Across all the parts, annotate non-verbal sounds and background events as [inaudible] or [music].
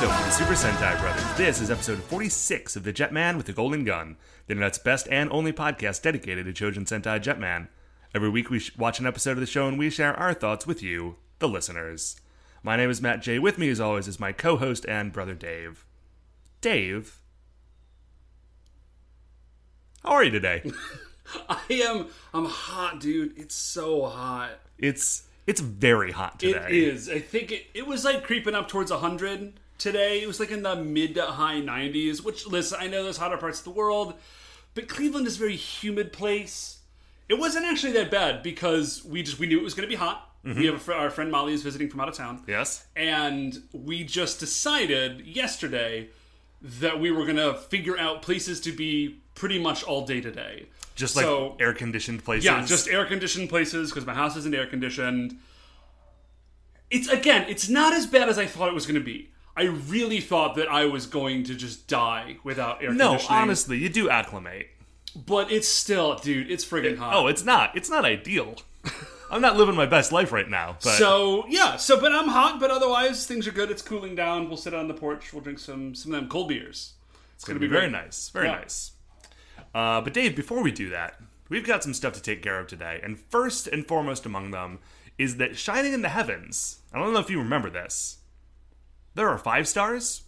Welcome to the Super Sentai Brothers. This is episode 46 of The Jetman with the Golden Gun, the internet's best and only podcast dedicated to Chojin Sentai Jetman. Every week we sh- watch an episode of the show and we share our thoughts with you, the listeners. My name is Matt J. With me, as always, is my co host and brother Dave. Dave, how are you today? [laughs] I am. I'm hot, dude. It's so hot. It's it's very hot today. It is. I think it, it was like creeping up towards 100 today. It was like in the mid to high 90s. Which, listen, I know there's hotter parts of the world, but Cleveland is a very humid place. It wasn't actually that bad because we just we knew it was going to be hot. Mm-hmm. We have a fr- our friend Molly is visiting from out of town. Yes? and we just decided yesterday that we were gonna figure out places to be pretty much all day today. Just like So- air conditioned places. Yeah, just air conditioned places because my house isn't air conditioned. It's again, it's not as bad as I thought it was gonna be. I really thought that I was going to just die without air No, conditioning. honestly, you do acclimate. but it's still, dude, it's friggin' hot. Oh, it's not. It's not ideal. [laughs] I'm not living my best life right now. But So yeah, so but I'm hot, but otherwise things are good. It's cooling down. We'll sit on the porch. We'll drink some some of them cold beers. It's gonna, It'll be very great. nice. Very Yeah. nice. Uh, but Dave, before we do that, we've got some stuff to take care of today. And first and foremost among them is that Shining in the Heavens. I don't know if you remember this. There are five stars.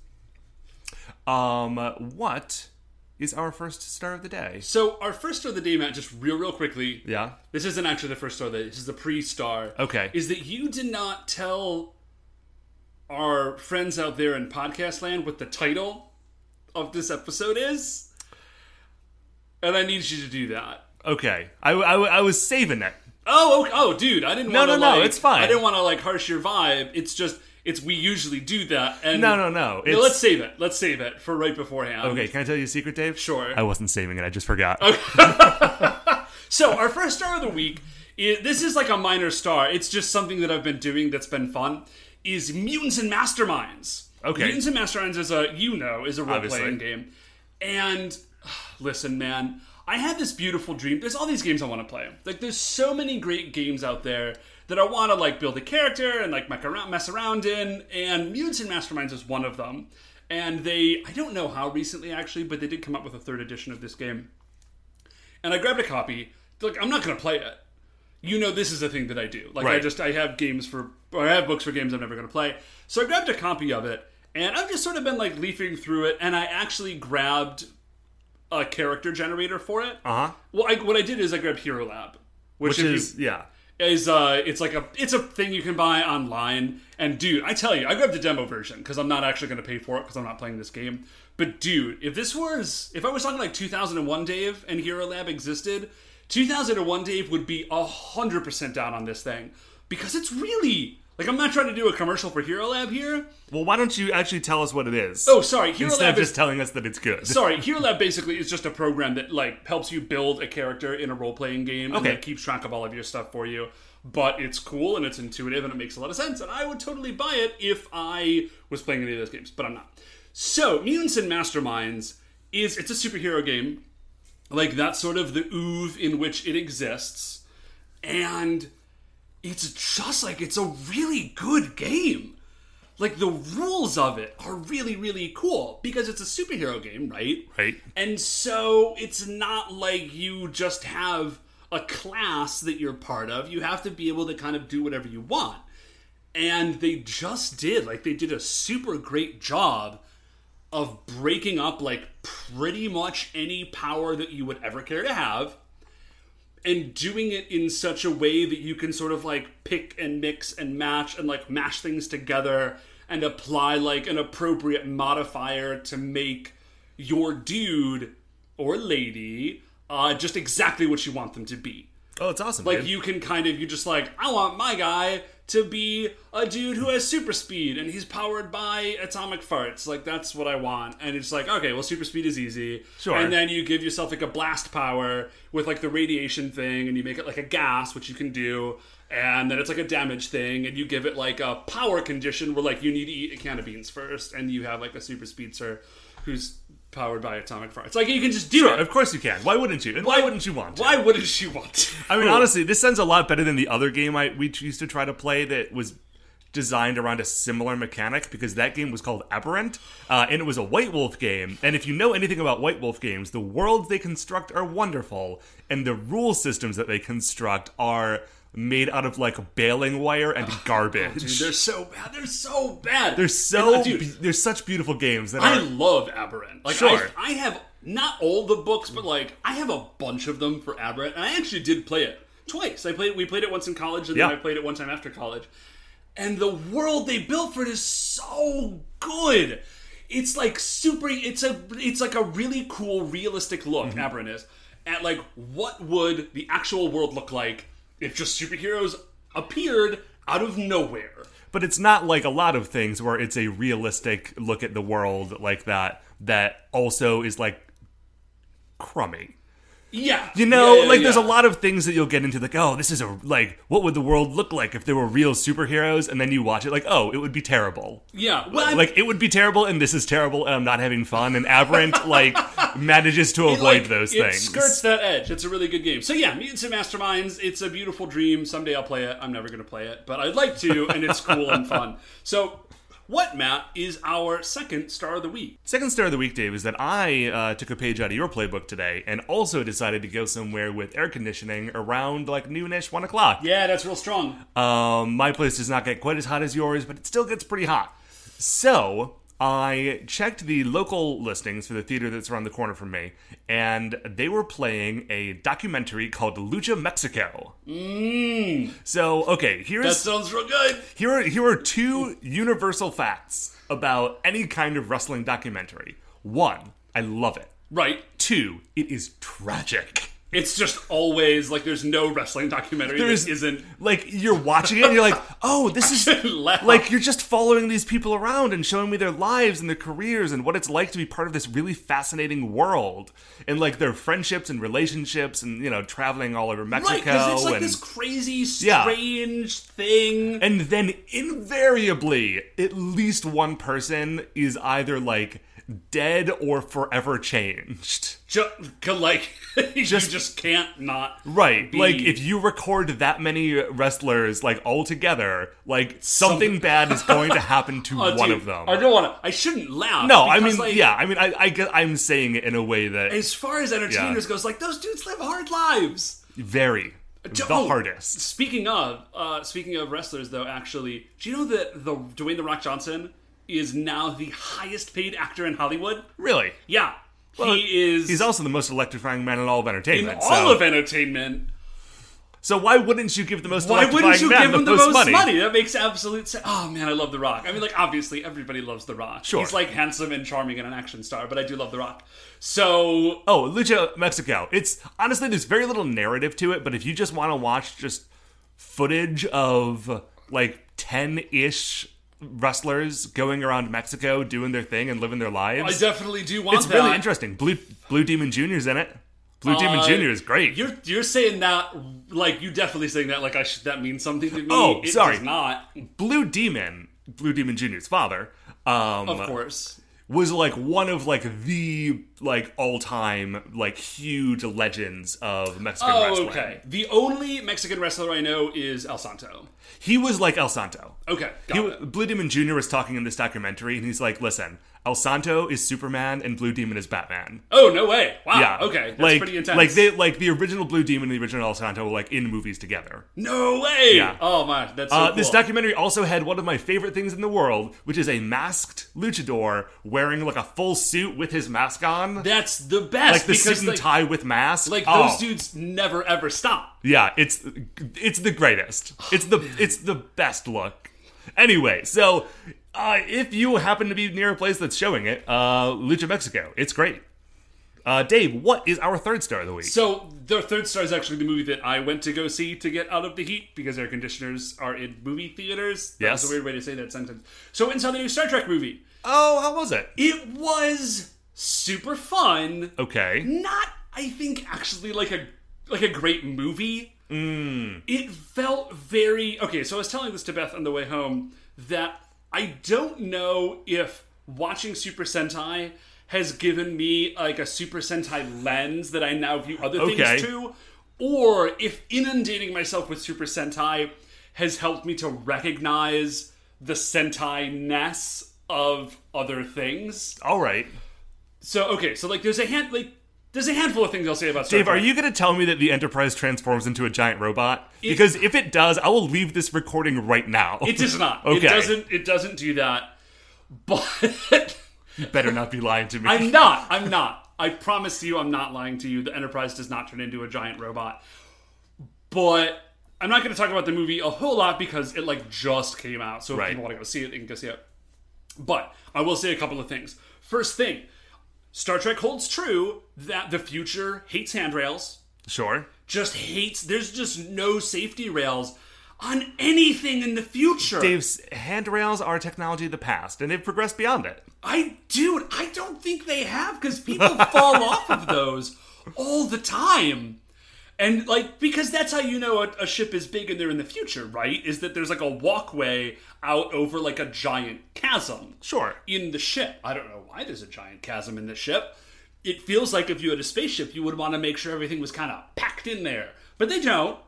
Um, what is our first star of the day? So our first star of the day, Matt, just real real quickly. Yeah. This isn't actually the first star of the. This is the pre-star. Okay. Is that you did not tell our friends out there in podcast land what the title of this episode is, and I need you to do that. Okay. I, I, I was saving it. Oh, okay. oh, dude, I didn't. No, no, no, like- it's fine. I didn't want to like harsh your vibe. It's just it's we usually do that. And No, no, no. No, let's save it. Let's save it for right beforehand. Okay, can I tell you a secret, Dave? Sure. I wasn't saving it. I just forgot. [laughs] So our first star of the week, i this is like a minor star. It's just something that I've been doing that's been fun. Is Mutants and Masterminds. Okay. Mutants and Masterminds is a you know is a role playing game, and [sighs] listen, man, I had this beautiful dream. There's all these games I want to play. Like there's so many great games out there that I want to like build a character and like mess around, in. And Mutants and Masterminds is one of them. And they, I don't know how recently actually, but they did come up with a third edition of this game and I grabbed a copy. Like, I'm not going to play it. You know, this is a thing that I do. Like, I just I have games for, or I have books for games I'm never going to play. So I grabbed a copy of it, and I've just sort of been like leafing through it, and I actually grabbed a character generator for it. Uh huh. Well, I, what I did is I grabbed Hero Lab, which, Which if you- is, yeah. Is uh it's like a it's a thing you can buy online. And dude i tell you i grabbed the demo version because i'm not actually going to pay for it because i'm not playing this game. But dude if this was if i was talking like 2001 dave and hero lab existed 2001 dave would be 100% down on this thing. Because it's really like i'm not trying to do a commercial for hero lab here Well, why don't you actually tell us what it is? oh sorry hero Instead lab of is just telling us that it's good. Sorry, [laughs] Hero Lab basically is just a program that like helps you build a character in a role playing game and Okay. keeps track of all of your stuff for you. But it's cool and it's intuitive and it makes a lot of sense. And I would totally buy it if I was playing any of those games, but I'm not. So, Mutants and Masterminds is it's a superhero game. Like that's sort of the oeuvre in which it exists. And it's just like it's a really good game. Like the rules of it are really really cool because it's a superhero game right? Right. and so it's not like you just have a class that you're part of. You have to be able to kind of do whatever you want. And they just did like they did a super great job of breaking up like pretty much any power that you would ever care to have and doing it in such a way that you can sort of like pick and mix and match and like mash things together and apply like an appropriate modifier to make your dude or lady uh, just exactly what you want them to be. Oh, it's awesome. Like dude. you can kind of you just like I want my guy to be a dude who has super speed and he's powered by atomic farts. Like that's what I want. And it's like okay, well super speed is easy. Sure. And then you give yourself like a blast power with like the radiation thing and you make it like a gas, which you can do. And then it's like a damage thing, and you give it like a power condition where like you need to eat a can of beans first, and you have like a super speedster who's powered by atomic farts. Like you can just do it. Of course you can. Why wouldn't you? And why, wouldn't you want to? Why wouldn't you want to? I mean, [laughs] honestly, this sounds a lot better than the other game I we used to try to play that was designed around a similar mechanic because that game was called Aberrant, uh, and it was a White Wolf game. And if you know anything about White Wolf games, the worlds they construct are wonderful, and the rule systems that they construct are made out of like baling wire and [sighs] garbage. Dude, they're so bad. They're so bad. They're so And, uh, dude, be- they're such beautiful games that I are love Aberrant. Like Sure. I, I have not all the books, but like I have a bunch of them for Aberrant, and I actually did play it twice. I played. We played it once in college, and Yeah. then I played it one time after college. And the world they built for it is so good. It's like super. It's a. It's like a really cool, realistic look. Mm-hmm. Aberrant is at like what would the actual world look like if just superheroes appeared out of nowhere. but it's not like a lot of things where it's a realistic look at the world like that that also is like crummy. Yeah, You know, Yeah, yeah, like there's a lot of things that you'll get into like, oh, this is a like what would the world look like if there were real superheroes and then you watch it like, oh, it would be terrible. Yeah, well, I'm- Like it would be terrible and this is terrible and I'm not having fun and Aberrant [laughs] like manages to It, avoid like, those it things. skirts that edge. It's a really good game. So yeah, Mutants and Masterminds. It's a beautiful dream. Someday I'll play it. I'm never going to play it, but I'd like to, and it's cool and fun. So, what Matt is our second star of the week? Second star of the week, Dave, is that I uh, took a page out of your playbook today and also decided to go somewhere with air conditioning around like noonish, one o'clock. Yeah, that's real strong. Um, my place does not get quite as hot as yours, but it still gets pretty hot. So I checked the local listings for the theater that's around the corner from me, and they were playing a documentary called Lucha Mexico. Mmm, So okay, here's that sounds real good. here are here are two universal facts about any kind of wrestling documentary. One, I love it. Right. Two, it is tragic. It's just always like there's no wrestling documentary that isn't Like you're watching it and you're like, [laughs] "Oh, this is like you're just following these people around and showing me their lives and their careers and what it's like to be part of this really fascinating world and like their friendships and relationships and you know traveling all over Mexico right because it's like and this crazy, Yeah. strange thing. and then invariably at least one person is either like dead or forever changed. Just like [laughs] you Just- just can't not Right. be- Like if you record that many wrestlers like all together, like something Some- [laughs] bad is going to happen to Oh, one dude, of them. I don't want to. I shouldn't laugh. no, I mean, like, yeah, I mean, I, I I'm saying it in a way that As far as entertainers goes, like those dudes live hard lives. very the oh, hardest. Speaking of, uh, speaking of wrestlers, though, actually, do you know that the Dwayne the Rock Johnson is now the highest paid actor in Hollywood? Really, Yeah, Well, he is. he's also the most electrifying man in all of entertainment. in entertainment. all of entertainment. so why wouldn't you give the most Why wouldn't you give him the most, most money? That makes absolute sense. Oh man, I love The Rock. I mean, like obviously everybody loves The Rock. Sure. he's like handsome and charming and an action star, but I do love The Rock. So Oh, Lucha Mexico. It's honestly there's very little narrative to it, but if you just want to watch just footage of like 10-ish wrestlers going around Mexico doing their thing and living their lives. I definitely do want it's that. really interesting. Blue Blue Demon Jr.'s in it. Blue Demon Uh, Jr. is great. You're you're saying that like you definitely saying that like I should that means something to me. Oh, it sorry. does not. Blue Demon, Blue Demon Jr.'s father, um, Of course. Was like one of like the like all time like huge legends of Mexican Oh, wrestling. okay. The only Mexican wrestler I know is El Santo. He was like El Santo. Okay, got He, it. Blue Demon Jr. was talking in this documentary, and he's like, "Listen, El Santo is Superman, and Blue Demon is Batman." Oh no way! Wow. Yeah, Okay, that's like, pretty intense. Like they, like the original Blue Demon and the original El Santo were like in movies together. no way! Yeah. Oh my, that's so Uh, cool. This documentary also had one of my favorite things in the world, which is a masked luchador wearing like a full suit with his mask on, That's the best. like the suit and like, tie with mask. Like Oh, those dudes never ever stop. Yeah, it's it's the greatest. It's the it's the best look. Anyway, so uh, if you happen to be near a place that's showing it, uh, Lucha Mexico, it's great. Uh, Dave, what is our third star of the week? So the third star is actually the movie that I went to go see to get out of the heat because air conditioners are in movie theaters. That's Yes. a weird way to say that sentence. So saw the new Star Trek movie. oh, how was it? It was super fun. Okay. Not, I think, actually like a like a great movie. Mm. It felt very okay. So I was telling this to Beth on the way home that I don't know if watching Super Sentai has given me like a Super Sentai lens that I now view other Okay. things to, or if inundating myself with Super Sentai has helped me to recognize the Sentai ness of other things. All right. So okay, so like there's a hand like there's a handful of things I'll say about Star Dave, are you going to tell me that the Enterprise transforms into a giant robot? Because if it does, I will leave this recording right now. It does not. [laughs] Okay. It doesn't. It doesn't do that. But [laughs] You better not be lying to me. I'm not. I'm not. I promise you, I'm not lying to you. The Enterprise does not turn into a giant robot. But I'm not going to talk about the movie a whole lot because it like just came out. So if Right. people want to go see it, they can go see it. But I will say a couple of things. First thing, Star Trek holds true that the future hates handrails. sure. Just hates. There's just no safety rails on anything in the future. Dave's handrails are technology of the past, and they've progressed beyond it. I dude, I don't think they have because people [laughs] fall off of those all the time. And like because that's how you know a, a ship is big and they're in the future, right? Is that there's like a walkway out over like a giant chasm Sure. in the ship. I don't know why there's a giant chasm in the ship. It feels like if you had a spaceship, you would want to make sure everything was kind of packed in there, but they don't.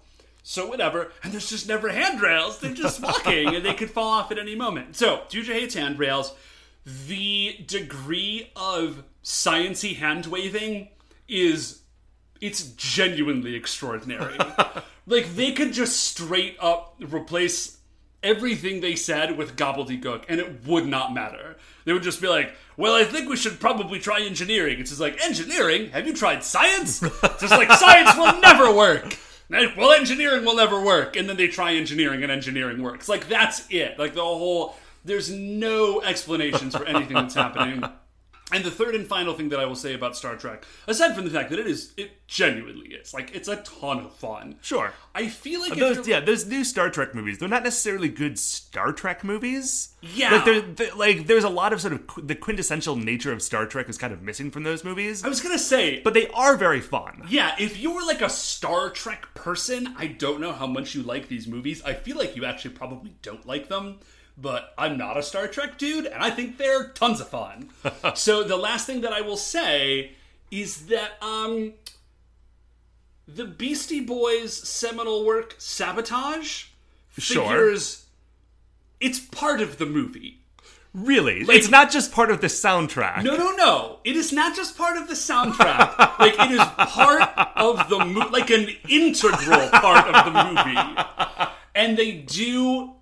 So whatever, and there's just never handrails. They're just [laughs] walking, and they could fall off at any moment. So Future hates handrails. The degree of sciency hand waving is it's genuinely extraordinary. [laughs] like they could just straight up replace everything they said with gobbledygook, and it would not matter. They would just be like, "Well, I think we should probably try engineering." It's just like engineering. Have you tried science? [laughs] just like science will never work. Well, engineering will never work, and then they try engineering, and engineering works. Like that's it. Like the whole. There's no explanations for anything that's happening. And the third and final thing that I will say about Star Trek, aside from the fact that it is, it genuinely is, like, it's a ton of fun. Sure. I feel like Those, yeah, those new Star Trek movies, they're not necessarily good Star Trek movies. Yeah. Like, they're, they're- like there's a lot of sort of qu- the quintessential nature of Star Trek is kind of missing from those movies. I was gonna say, But they are very fun. yeah, if you were like a Star Trek person, I don't know how much you like these movies. I feel like you actually probably don't like them. But I'm not a Star Trek dude, and I think they're tons of fun. [laughs] so the last thing that I will say is that um, the Beastie Boys' seminal work "Sabotage" Sure. figures it's part of the movie. Really. it's not just part of the soundtrack. No, no, no. It is not just part of the soundtrack. like it is part of the movie, like an integral part of the movie. And they do,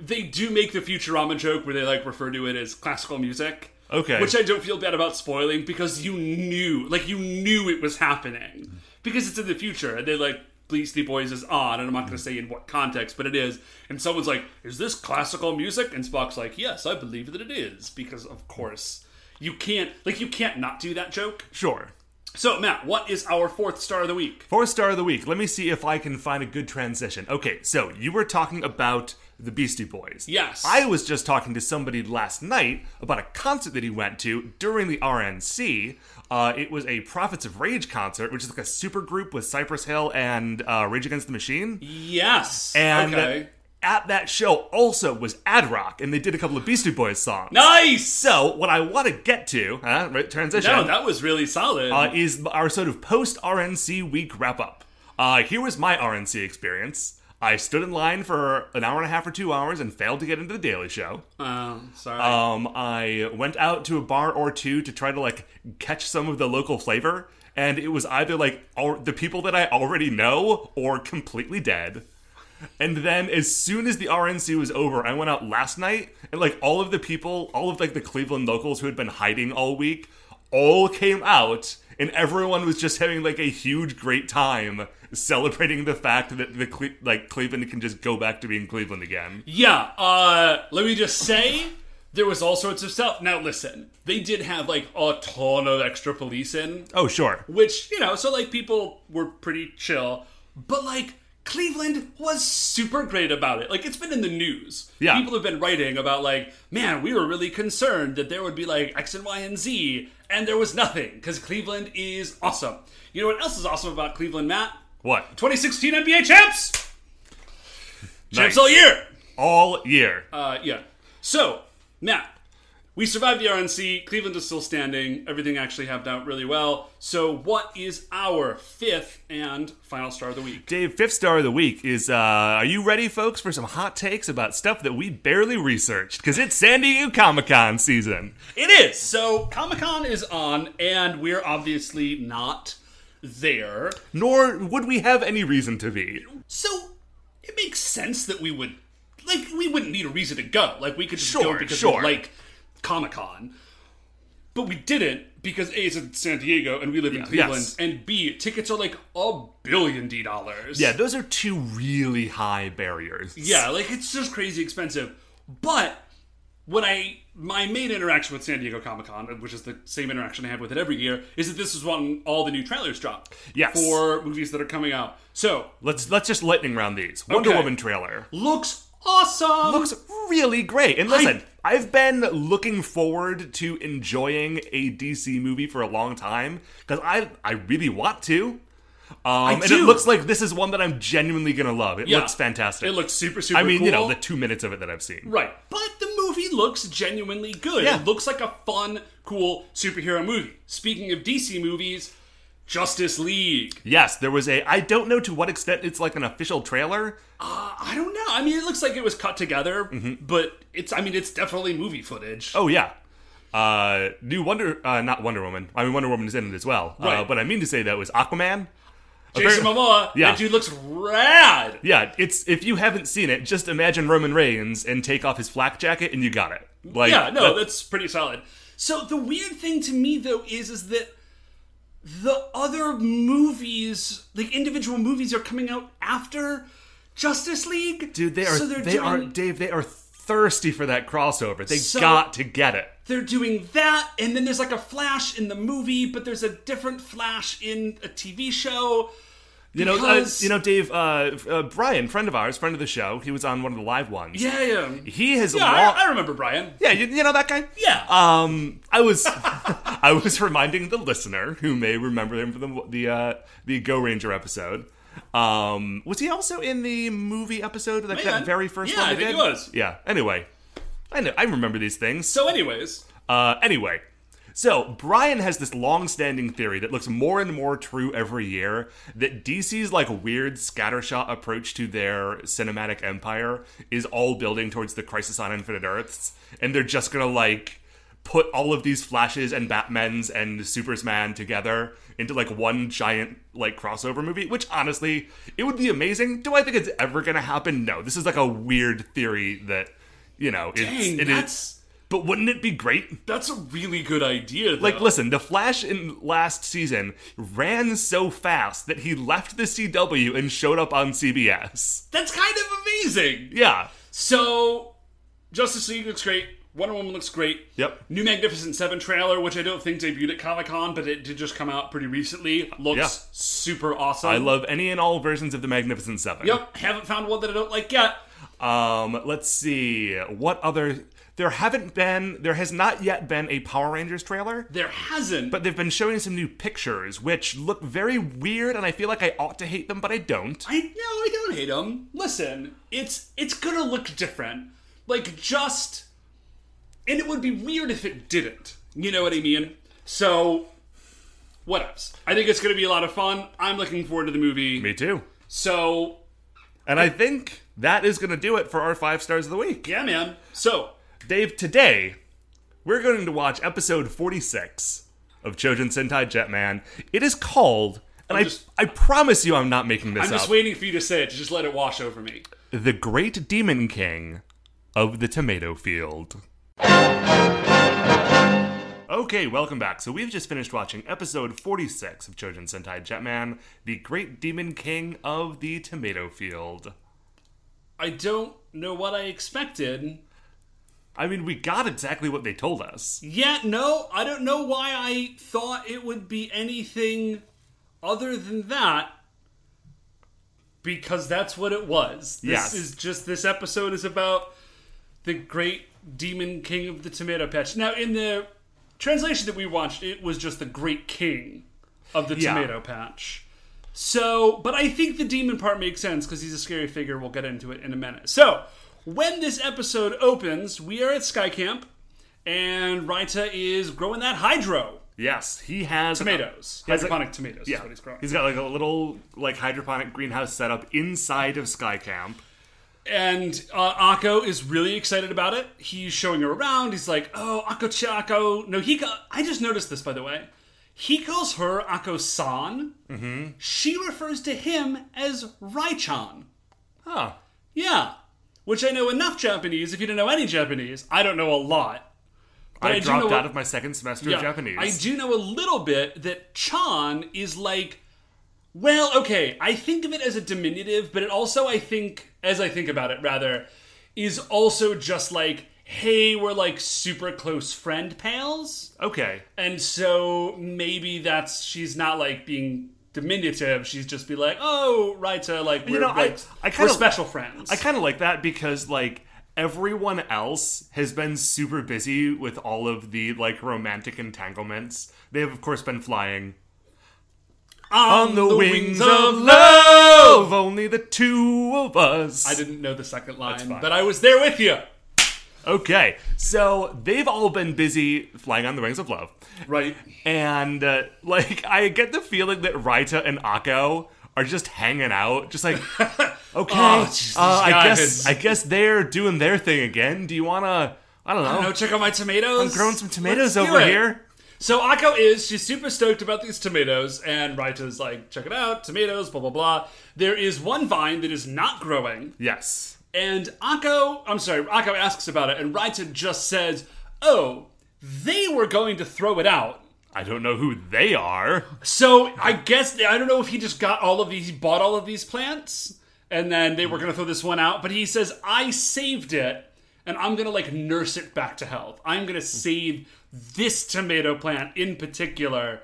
they do make the Futurama joke where they like refer to it as classical music. Okay. Which I don't feel bad about spoiling because you knew, like you knew it was happening because it's in the future and they like. Beastie Boys is on, and I'm not going to say in what context, but it is. And someone's like, "Is this classical music?" And Spock's like, "Yes, I believe that it is," because of course you can't, like, you can't not do that joke. Sure. So, Matt, what is our fourth star of the week? Fourth star of the week. Let me see if I can find a good transition. Okay, so you were talking about the Beastie Boys. Yes. I was just talking to somebody last night about a concert that he went to during the RNC. Uh, it was a Prophets of Rage concert, which is like a super group with Cypress Hill and uh, Rage Against the Machine. Yes. And okay. at that show also was Ad Rock, and they did a couple of Beastie Boys songs. Nice. So what I want to get to, huh, right, transition, No, that was really solid. uh, is our sort of post RNC week wrap up. Uh, here was my RNC experience. I stood in line for an hour and a half or two hours and failed to get into the Daily Show. oh, sorry. Um, I went out to a bar or two to try to like catch some of the local flavor, and it was either like al- the people that I already know or completely dead. And then as soon as the RNC was over, I went out last night and like all of the people, all of like the Cleveland locals who had been hiding all week, all came out and everyone was just having like a huge great time [laughs] celebrating the fact that the Cle- like Cleveland can just go back to being Cleveland again. Yeah, uh, let me just say, there was all sorts of stuff. Now, listen, they did have like a ton of extra police in, Oh, sure. which, you know, so like people were pretty chill, but like Cleveland was super great about it. Like it's been in the news. Yeah. People have been writing about like, man, we were really concerned that there would be like X and Y and Z, and there was nothing because Cleveland is awesome. You know what else is awesome about Cleveland, Matt? What? 2016 NBA champs! Champs all year! All year. Uh, yeah. So, Matt, we survived the RNC. Cleveland is still standing. Everything actually happened out really well. So, what is our fifth and final star of the week? Dave, fifth star of the week is uh, Are you ready, folks, for some hot takes about stuff that we barely researched? Because it's San Diego Comic Con season. It is. So, Comic Con is on, and we're obviously not there. Nor would we have any reason to be. So, it makes sense that we would, like, we wouldn't need a reason to go. Like, we could just Sure, go because sure. we like Comic Con. But we didn't because A, it's in San Diego and we live in Cleveland, yes. and B, tickets are like a billion D dollars. Yeah, those are two really high barriers. Yeah, like it's just crazy expensive. But when I my main interaction with San Diego Comic Con, which is the same interaction I have with it every year, is that this is when all the new trailers drop. Yes. For movies that are coming out. So Let's let's just lightning round these. Wonder Okay. Woman trailer. looks awesome. looks really great. And listen, I, have been looking forward to enjoying a DC movie for a long time because I I really want to. Um, and it looks like this is one that I'm genuinely gonna love. It Yeah. looks fantastic. It looks super super I mean, you know, cool. the two minutes of it that I've seen. Right. But the movie looks genuinely good. Yeah. It looks like a fun, cool superhero movie. Speaking of DC movies, Justice League. Yes, there was a. I don't know to what extent it's like an official trailer. I don't know. I mean, it looks like it was cut together, but it's. I mean, it's definitely movie footage. Mm-hmm. Oh yeah. Uh, new Wonder, uh, not Wonder Woman. I mean, Wonder Woman is in it as well. Uh, Right. but I mean to say that was Aquaman. Jason Momoa. Yeah. That dude looks rad. Yeah, it's if you haven't seen it, just imagine Roman Reigns and take off his flak jacket, and you got it. Like, yeah, no, that- that's pretty solid. So the weird thing to me though is is that the other movies, like individual movies, are coming out after Justice League. dude, they are So they doing, are Dave. They are thirsty for that crossover. They So- got to get it. They're doing that, and then there's like a Flash in the movie, but there's a different Flash in a TV show. You know, uh, you know, Dave. Uh, uh, Brian, friend of ours, friend of the show. He was on one of the live ones. Yeah, yeah, he has yeah. long. I, I remember Brian. yeah, you, you know that guy. Yeah. Um, I was, [laughs] I was reminding the listener who may remember him from the the uh, the Go Ranger episode. Um, was he also in the movie episode like that very first Yeah, one? I think did? he was. Yeah. Anyway, I know I remember these things. So, anyways, Uh, anyway, so Brian has this long-standing theory that looks more and more true every year that DC's like weird scattershot approach to their cinematic empire is all building towards the Crisis on Infinite Earths, and they're just gonna like put all of these Flashes and Batmans and Superman together into like one giant like crossover movie. Which honestly, it would be amazing. Do I think it's ever gonna happen? No. This is like a weird theory that you know it's, Dang, it is- that's- But wouldn't it be great? that's a really good idea. Though. Like, listen, the Flash in last season ran so fast that he left the CW and showed up on CBS. that's kind of amazing. Yeah. So, Justice League looks great. Wonder Woman looks great. Yep. New Magnificent Seven trailer, which I don't think debuted at Comic Con, but it did just come out pretty recently. Looks Yeah. super awesome. I love any and all versions of the Magnificent Seven. Yep, haven't found one that I don't like yet. Um, let's see. What other. There haven't been. There has not yet been a Power Rangers trailer. There hasn't. But they've been showing some new pictures, which look very weird, and I feel like I ought to hate them, but I don't. I no, I don't hate them. Listen, it's it's gonna look different. Like just, and it would be weird if it didn't. You know what I mean? So, what else? I think it's gonna be a lot of fun. I'm looking forward to the movie. Me too. So, And I think that is going to do it for our five stars of the week. yeah, man. So, Dave, today we're going to watch episode 46 of Chojin Sentai Jetman. It is called, and I, just- I promise you I'm not making this up. I'm up, just waiting for you to say it to just let it wash over me. The Great Demon King of the Tomato Field. Okay, welcome back. So we've just finished watching episode 46 of Chojin Sentai Jetman, The Great Demon King of the Tomato Field. I don't know what I expected. I mean, we got exactly what they told us. Yeah, no, I don't know why I thought it would be anything other than that. Because that's what it was. This Yes. is just this episode is about the great demon king of the tomato patch. Now, in the translation that we watched, it was just the great king of the Yeah. tomato patch. So, but I think the demon part makes sense because he's a scary figure. We'll get into it in a minute. So, when this episode opens, we are at Sky Camp, and Raita is growing that hydro Yes, he has tomatoes, Has a- hydroponic tomatoes. Yeah, is what he's growing. he's got like a little like hydroponic greenhouse set up inside of Sky Camp. And uh, Akko is really excited about it. He's showing her around. He's like, "Oh, Akko Chako." No, he. I just noticed this, by the way. He calls her Akko San. Mm-hmm. She refers to him as Raichan. Huh. Yeah, which I know enough Japanese. If you don't know any Japanese, I don't know a lot. I, I dropped out of my second semester Yeah, of Japanese. I do know a little bit that Chan is like, well, okay, I think of it as a diminutive, but it also, I think, as I think about it, rather, is also just like, hey, we're like super close friend pals. Okay. And so maybe that's, she's not like being diminutive, she's just be like, oh, right, so like, we're, know, like, I we're kinda- special friends. I kind of like that because like everyone else has been super busy with all of the like romantic entanglements. They have of course been flying on the, wings, of love. Only the two of us. I didn't know the second line, but I was there with you. Okay, so they've all been busy flying on the wings of love, Right. and uh, like I get the feeling that Raita and Akko are just hanging out, just like [laughs] okay, Oh, uh, I guess I guess they're doing their thing again. Do you wanna? I don't know. No, check out my tomatoes. I'm growing some tomatoes Let's over here. So Akko is she's super stoked about these tomatoes, and Raita's like, check it out, tomatoes, blah blah blah. There is one vine that is not growing, Yes. and Akko, I'm sorry, Akko asks about it, and Raita just says, "Oh, they were going to throw it out." I don't know who they are. So I guess I don't know if he just got all of these, he bought all of these plants, and then they were going to throw this one out. But he says, "I saved it, and I'm going to like nurse it back to health. I'm going to save this tomato plant in particular,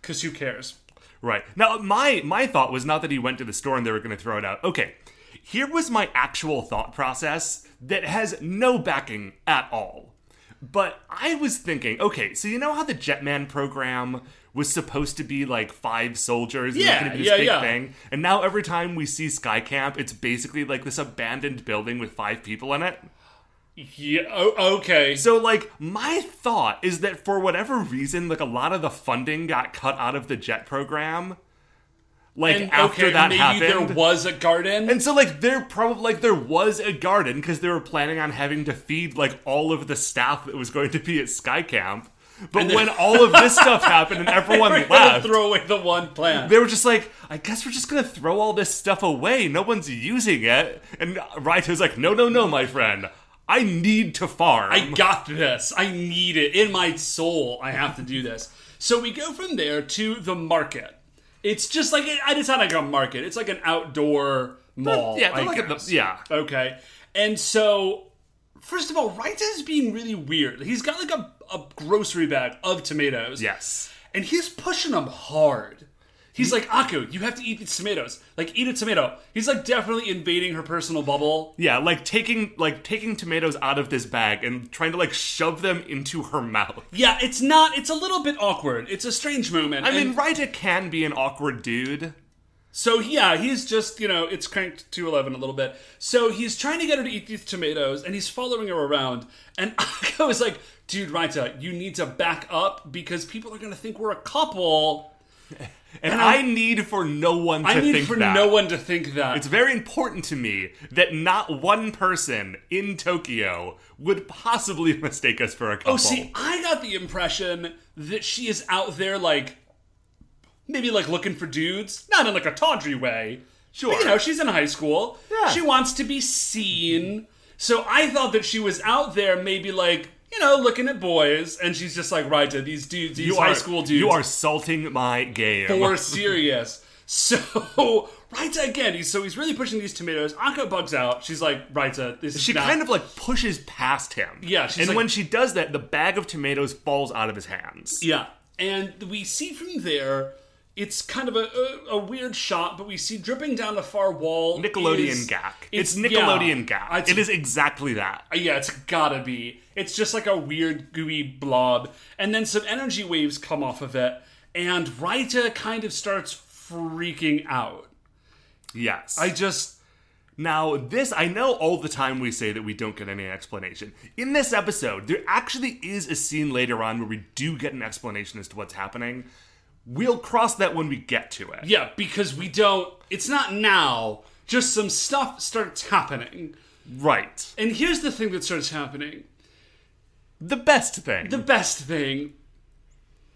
because who cares?" Right. Now, my my thought was not that he went to the store and they were going to throw it out. Okay. Here was my actual thought process that has no backing at all. But I was thinking, okay, so you know how the Jetman program was supposed to be like five soldiers and Yeah, this yeah, big yeah. thing? And now every time we see Sky Camp, it's basically like this abandoned building with five people in it. Yeah. Oh, okay. So, like, my thought is that for whatever reason, like, a lot of the funding got cut out of the jet program. Like, and after okay, that maybe happened. there was a garden. and so, like, there probably, like, there was a garden because they were planning on having to feed, like, all of the staff that was going to be at Sky Camp. But then- when all of this stuff happened and [laughs] everyone We're left, throw away the one plant. they were just like, I guess we're just gonna throw all this stuff away. No one's using it. And Raito's like, no, no, no, my friend. I need to farm. I got this. I need it in my soul. I have to do this. So we go from there to the market. It's just like I it's not like a market. It's like an outdoor mall. yeah, I look at the- yeah. Okay. And so, first of all, Raita is being really weird. He's got like a, a grocery bag of tomatoes. yes. And he's pushing them hard. He's like, Akko, you have to eat these tomatoes. Like, eat a tomato. He's like definitely invading her personal bubble. Yeah, like taking like taking tomatoes out of this bag and trying to like shove them into her mouth. Yeah, it's not. It's a little bit awkward. It's a strange moment. I mean, And Raita can be an awkward dude. so yeah, he's just you know, it's cranked to eleven a little bit. So he's trying to get her to eat these tomatoes, and he's following her around. And [laughs] I was like, "Dude, Raita, you need to back up because people are going to think we're a couple." And, I'm- I need for no one to think that I need think for that. no one to think that. It's very important to me that not one person in Tokyo would possibly [laughs] mistake us for a oh, couple. Oh, see, I got the impression that she is out there, like, maybe like looking for dudes, not in like a tawdry way. Sure. But, you know, she's in high school. Yeah. She wants to be seen. So I thought that she was out there, maybe like, you know, looking at boys, and she's just like, right, these dudes, these you high are, school dudes, You are salting my game. for [laughs] serious. So [laughs] Raita again, he's so he's really pushing these tomatoes. Akko bugs out. She's like, Raita, this is she kind of like pushes past him. Yeah, she's and like- when she does that, the bag of tomatoes falls out of his hands. Yeah, and we see from there, it's kind of a, a, a weird shot, but we see dripping down the far wall. Nickelodeon is- Gak. It's, yeah, Nickelodeon Gak. it's- It is exactly that. Uh, yeah, it's gotta be. It's just like a weird gooey blob, and then some energy waves come off of it, and Raita kind of starts freaking out. Yes. I just Now, this, I know all the time we say that we don't get any explanation. In this episode, there actually is a scene later on where we do get an explanation as to what's happening. We'll cross that when we get to it. Yeah, because we don't. It's not now. Just some stuff starts happening. Right. And here's the thing that starts happening. The best thing. The best thing.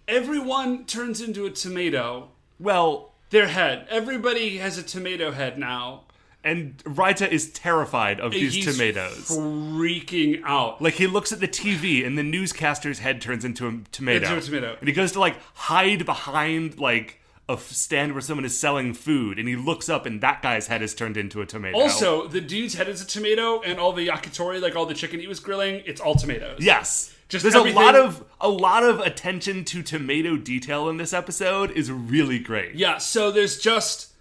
Everyone turns into a tomato. well, Their head. Everybody has a tomato head now. And Raita is terrified of these He's tomatoes. Freaking out. Like he looks at the TV and the newscaster's head turns into a tomato. Into a tomato. And he goes to like hide behind like a stand where someone is selling food and he looks up and that guy's head is turned into a tomato. Also, the dude's head is a tomato, and all the yakitori, like all the chicken he was grilling, it's all tomatoes. yes. Just There's everything- a lot of a lot of attention to tomato detail in this episode is really great. Yeah, so there's just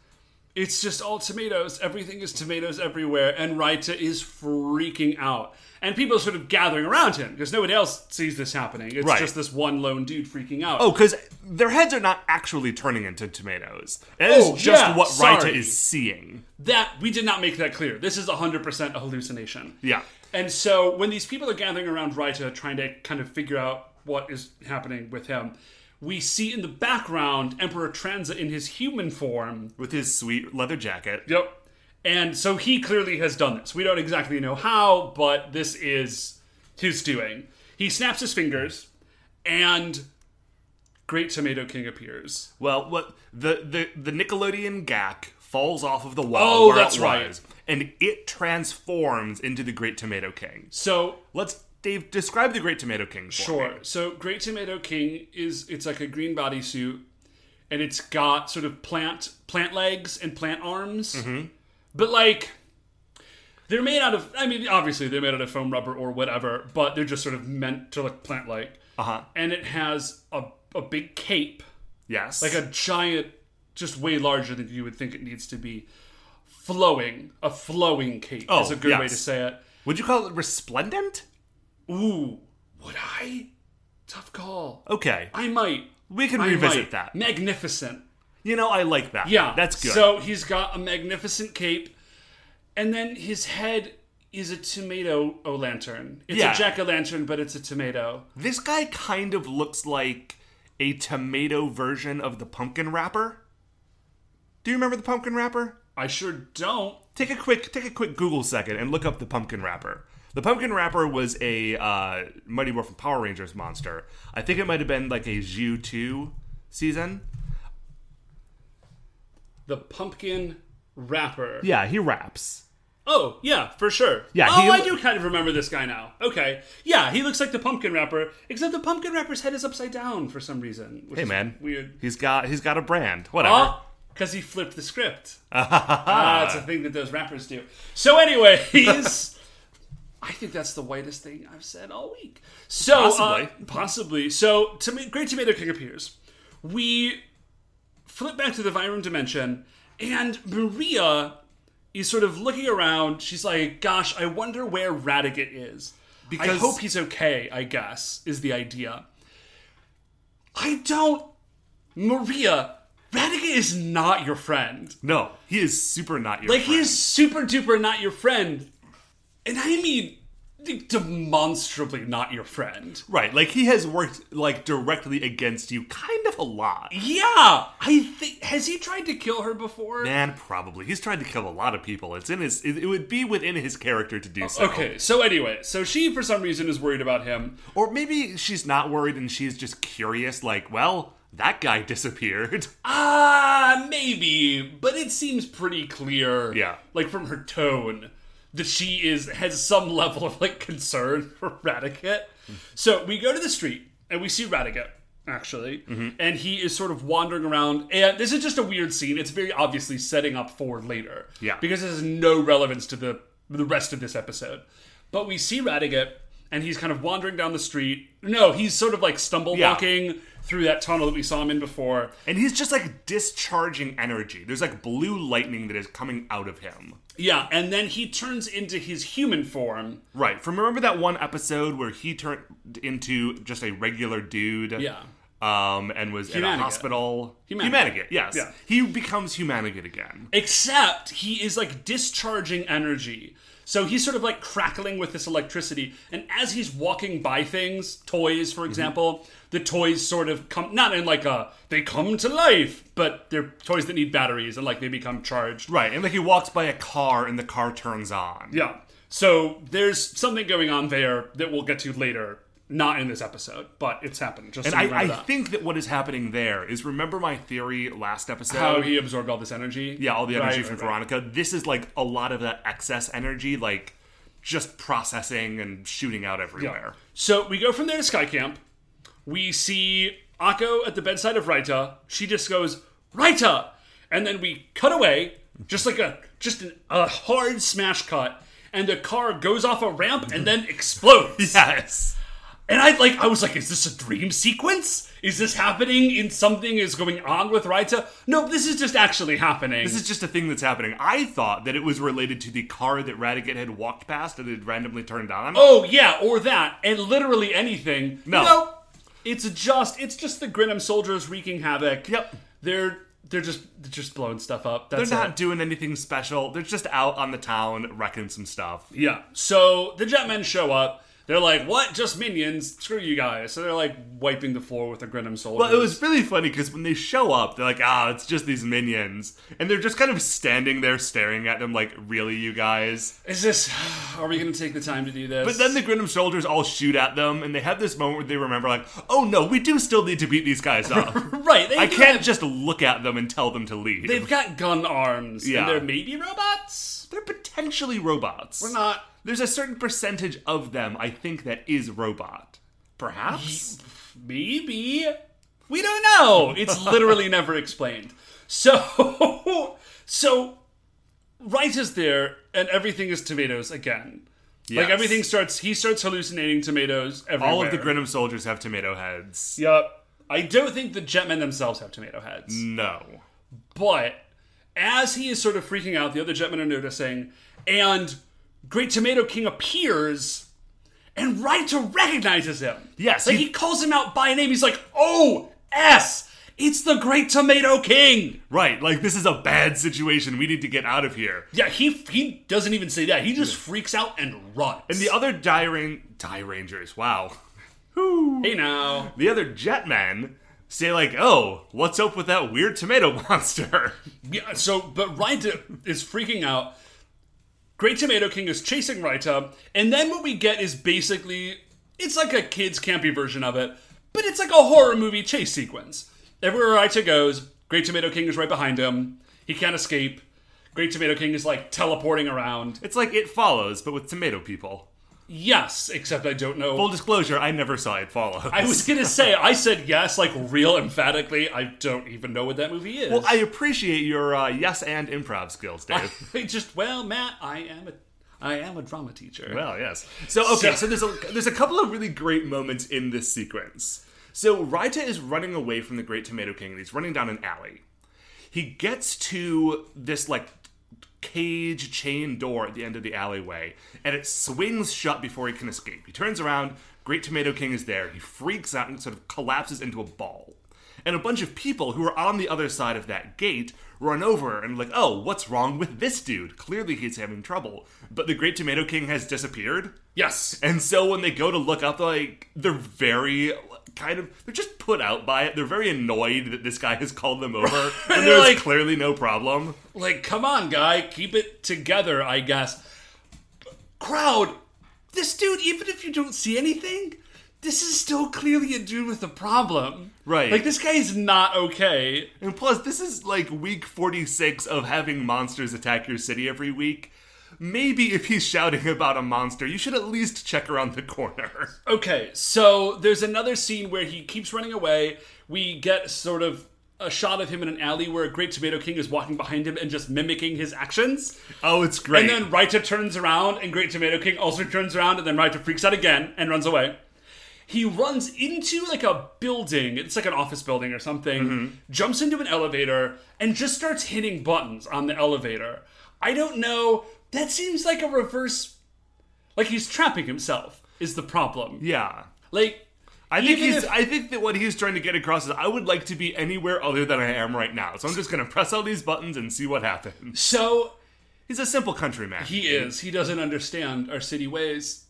it's just all tomatoes. Everything is tomatoes everywhere, and Raita is freaking out. And people are sort of gathering around him because nobody else sees this happening. It's Right. just this one lone dude freaking out. Oh, because their heads are not actually turning into tomatoes. That is Oh, just yeah, what Raita sorry. is seeing. that we did not make that clear. This is 100% a hallucination. Yeah. And so when these people are gathering around Raita trying to kind of figure out what is happening with him, we see in the background Emperor Tranza in his human form With his sweet leather jacket. Yep. And so he clearly has done this. We don't exactly know how, but this is his doing. He snaps his fingers, and Great Tomato King appears. Well, what the the the Nickelodeon Gak falls off of the wall. Oh, where that's it right. was, and it transforms into the Great Tomato King. So Let's Dave describe the Great Tomato King. For Sure. me. So Great Tomato King is it's like a green bodysuit, and it's got sort of plant plant legs and plant arms, Mm-hmm. but like they're made out of. I mean, obviously they're made out of foam rubber or whatever, but they're just sort of meant to look plant like. Uh huh. And it has a a big cape, Yes. like a giant, just way larger than you would think it needs to be, flowing a flowing cape Oh, is a good way to say it. Would you call it resplendent? Ooh, would I? Tough call. Okay. I might. We can I revisit might. that. Magnificent. You know, I like that. Yeah. That's good. So he's got a magnificent cape, and then his head is a tomato o lantern. It's Yeah. a jack o' lantern, but it's a tomato. this guy kind of looks like a tomato version of the Pumpkin Rapper. Do you remember the Pumpkin Rapper? I sure don't. take a quick take a quick Google second and look up the Pumpkin Rapper. The Pumpkin Rapper was a uh, Mighty Morphin Power Rangers monster. I think it might have been like a Zhu two season. The Pumpkin Rapper. Yeah, he raps. Oh, yeah, for sure. Yeah, Oh, he- I do kind of remember this guy now. Okay. Yeah, he looks like the Pumpkin Rapper, except the Pumpkin Rapper's head is upside down for some reason. Which Hey is man, Weird. He's got he's got a brand. Whatever. Oh, because he flipped the script. [laughs] Ah, it's a thing that those rappers do. So, anyways, [laughs] I think that's the whitest thing I've said all week. So, Possibly. uh, possibly. So, to Great Tomato King appears. We flip back to the Vyram dimension, and Maria is sort of looking around. She's like, "Gosh, I wonder where Radigat is." Because I hope he's okay. I guess is the idea. I don't, Maria. Radigat is not your friend. No, he is super not your Like friend. he is super duper not your friend, and I mean demonstrably not your friend. right. Like he has worked like directly against you, kind of a lot. Yeah, I think has he tried to kill her before? Man, probably. He's tried to kill a lot of people. It's in his. It, it would be within his character to do so. Okay, so anyway, so she for some reason is worried about him. Or maybe she's not worried and she's just curious. Like, well, that guy [laughs] disappeared. Ah, maybe, but it seems pretty clear. Yeah. like from her tone that she is has some level of like concern for Radigat. So we go to the street and we see Radigat actually, mm-hmm. and he is sort of wandering around. And this is just a weird scene. It's very obviously setting up for later. Yeah. because it has no relevance to the the rest of this episode. But we see Radigat, and he's kind of wandering down the street. No, he's sort of like stumble Yeah. Through that tunnel that we saw him in before. And he's just like discharging energy. There's like blue lightning that is coming out of him. Yeah, and then he turns into his human form. Right. From remember that one episode where he turned into just a regular dude? Yeah. um, and was in a hospital. Humanigat. Humanigat, yes. Yeah. He becomes Humanigat again. Except he is like discharging energy. So he's sort of like crackling with this electricity. And as he's walking by things, toys, for mm-hmm. example, the toys sort of come, not in like a, they come to life, but they're toys that need batteries and like they become charged. Right, and like he walks by a car and the car turns on. Yeah. So there's something going on there that we'll get to later. Not in this episode, but it's happened. Just And so I, I that. think that what is happening there is remember my theory last episode? how he absorbed all this energy. yeah, all the energy Right, from right, right. Veronica. This is like a lot of that excess energy, like just processing and shooting out everywhere. So we go from there to Sky Camp. We see Akko at the bedside of Raita. She just goes, Raita! And then we cut away, just like a just an, a hard smash cut, and the car goes off a ramp and then explodes. [laughs] Yes. And I like I was like, is this a dream sequence? Is this happening in something is going on with Raita? No, this is just actually happening. This is just a thing that's happening. I thought that it was related to the car that Radigat had walked past and had randomly turned on. Oh yeah, or that, and literally anything. No. No, it's just it's just the Grinam soldiers wreaking havoc. Yep. they're they're just they're just blowing stuff up. They're not it. doing anything special. They're just out on the town wrecking some stuff. Yeah. So the Jetmen show up. They're like, "What? Just minions? Screw you guys!" So they're like wiping the floor with the Grinam soldiers. Well, it was really funny because when they show up, they're like, ah, it's just these minions. And they're just kind of standing there staring at them like, really, you guys? Is this? [sighs] Are we going to take the time to do this? But then the Grinam soldiers all shoot at them, and they have this moment where they remember, like, oh no, we do still need to beat these guys up. [laughs] right, they I can't have- just look at them and tell them to leave. They've got gun arms. Yeah. and they're maybe robots. They're potentially robots. We're not. There's a certain percentage of them, I think, that is robot. Perhaps? Maybe. We don't know. It's [laughs] literally never explained. So, [laughs] so, Wright is there, and everything is tomatoes again. Like everything starts, he starts hallucinating tomatoes everywhere. All of the Grinam soldiers have tomato heads. Yep. I don't think the Jetmen themselves have tomato heads, No. but as he is sort of freaking out, the other Jetmen are noticing, and Great Tomato King appears. And Raita recognizes him. Yes, Like he- he calls him out by name. He's like, "Oh, S, it's the Great Tomato King." Right, like this is a bad situation. We need to get out of here. Yeah, he he doesn't even say that. He just freaks out and runs. And the other die, ran- die rangers, wow. hey now, The other jetmen say like, "Oh, what's up with that weird tomato [laughs] monster?" yeah. So, but Raita is freaking out. Great Tomato King is chasing Raita, and then what we get is basically it's like a kids' campy version of it, but it's like a horror movie chase sequence. Everywhere Raita goes, Great Tomato King is right behind him. He can't escape. Great Tomato King is like teleporting around. It's like It Follows, but with tomato people. Yes, except I don't know. Full disclosure, I never saw It follow. I was gonna say I said yes, like real emphatically. I don't even know what that movie is. Well, I appreciate your uh, yes and improv skills, Dave. I [laughs] just well, Matt, I am a I am a drama teacher. Well, yes. So okay, So- so there's a there's a couple of really great moments in this sequence. So Raita is running away from the Great Tomato King and he's running down an alley. He gets to this like cage chain door at the end of the alleyway, and it swings shut before he can escape. He turns around, Great Tomato King is there. He freaks out and sort of collapses into a ball. And a bunch of people who are on the other side of that gate run over and like, oh, what's wrong with this dude? Clearly he's having trouble. But the Great Tomato King has disappeared. Yes. And so when they go to look up, like, they're very kind of, they're just put out by it. They're very annoyed that this guy has called them over. [laughs] and They're there's like- clearly no problem. Like, come on, guy, keep it together, I guess. Crowd, this dude, even if you don't see anything, this is still clearly a dude with a problem. Right. Like, this guy is not okay. And plus, this is like week 46 of having monsters attack your city every week. Maybe if he's shouting about a monster, you should at least check around the corner. Okay, so there's another scene where he keeps running away. We get sort of a shot of him in an alley where a Great Tomato King is walking behind him and just mimicking his actions. Oh, it's great. And then Raita turns around, and Great Tomato King also turns around, and then Raita freaks out again and runs away. He runs into like a building, it's like an office building or something, mm-hmm. jumps into an elevator, and just starts hitting buttons on the elevator. I don't know, that seems like a reverse. Like he's trapping himself, is the problem. yeah. Like, I think Even he's. if- I think that what he's trying to get across is I would like to be anywhere other than I am right now. So I'm just going to press all these buttons and see what happens. So He's a simple countryman. he is. He doesn't understand our city ways.